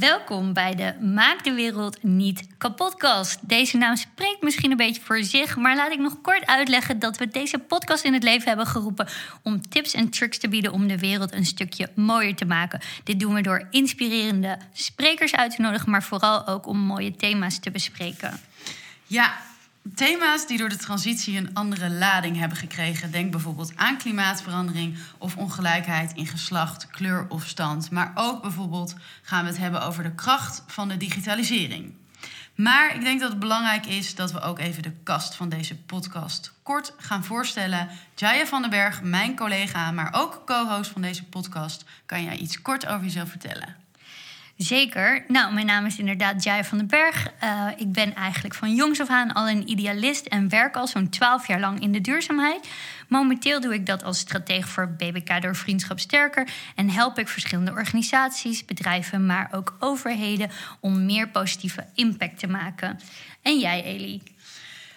Welkom bij de Maak de Wereld Niet Kapotcast. Deze naam spreekt misschien een beetje voor zich, maar laat ik nog kort uitleggen dat we deze podcast in het leven hebben geroepen om tips en tricks te bieden om de wereld een stukje mooier te maken. Dit doen we door inspirerende sprekers uit te nodigen, maar vooral ook om mooie thema's te bespreken. Ja, thema's die door de transitie een andere lading hebben gekregen. Denk bijvoorbeeld aan klimaatverandering of ongelijkheid in geslacht, kleur of stand. Maar ook bijvoorbeeld gaan we het hebben over de kracht van de digitalisering. Maar ik denk dat het belangrijk is dat we ook even de kast van deze podcast kort gaan voorstellen. Jaya van den Berg, mijn collega, maar ook co-host van deze podcast, kan jij iets kort over jezelf vertellen? Zeker. Nou, mijn naam is inderdaad Jai van den Berg. Uh, ik ben eigenlijk van jongs af aan al een idealist en werk al zo'n twaalf jaar lang in de duurzaamheid. Momenteel doe ik dat als stratege voor BBK door Vriendschap Sterker en help ik verschillende organisaties, bedrijven, maar ook overheden om meer positieve impact te maken. En jij, Elie?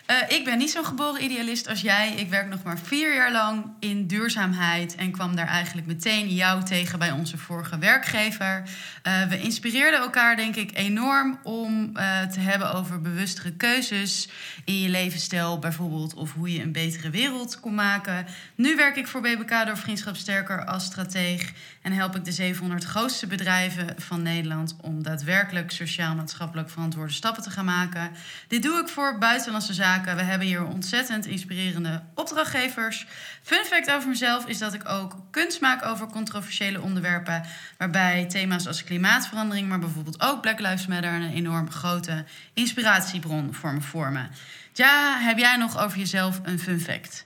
Uh, ik ben niet zo'n geboren idealist als jij. Ik werk nog maar vier jaar lang in duurzaamheid en kwam daar eigenlijk meteen jou tegen bij onze vorige werkgever. Uh, we inspireerden elkaar, denk ik, enorm om uh, te hebben over bewustere keuzes in je levensstijl, bijvoorbeeld, of hoe je een betere wereld kon maken. Nu werk ik voor BBK door Vriendschap Sterker als strateeg en help ik de 700 grootste bedrijven van Nederland om daadwerkelijk sociaal-maatschappelijk verantwoorde stappen te gaan maken. Dit doe ik voor buitenlandse zaken we hebben hier ontzettend inspirerende opdrachtgevers. Fun fact over mezelf is dat ik ook kunst maak over controversiële onderwerpen. Waarbij thema's als klimaatverandering, maar bijvoorbeeld ook Black Lives Matter... een enorm grote inspiratiebron voor me vormen. Ja, heb jij nog over jezelf een fun fact?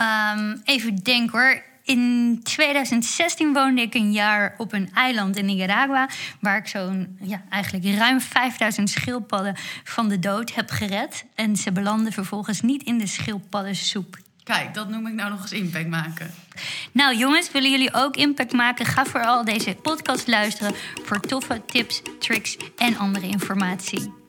Um, even denken hoor. In 2016 woonde ik een jaar op een eiland in Nicaragua, waar ik zo'n ja, eigenlijk ruim 5000 schildpadden van de dood heb gered. En ze belanden vervolgens niet in de schildpaddensoep. Kijk, dat noem ik nou nog eens impact maken. Nou jongens, willen jullie ook impact maken? Ga vooral deze podcast luisteren voor toffe tips, tricks en andere informatie.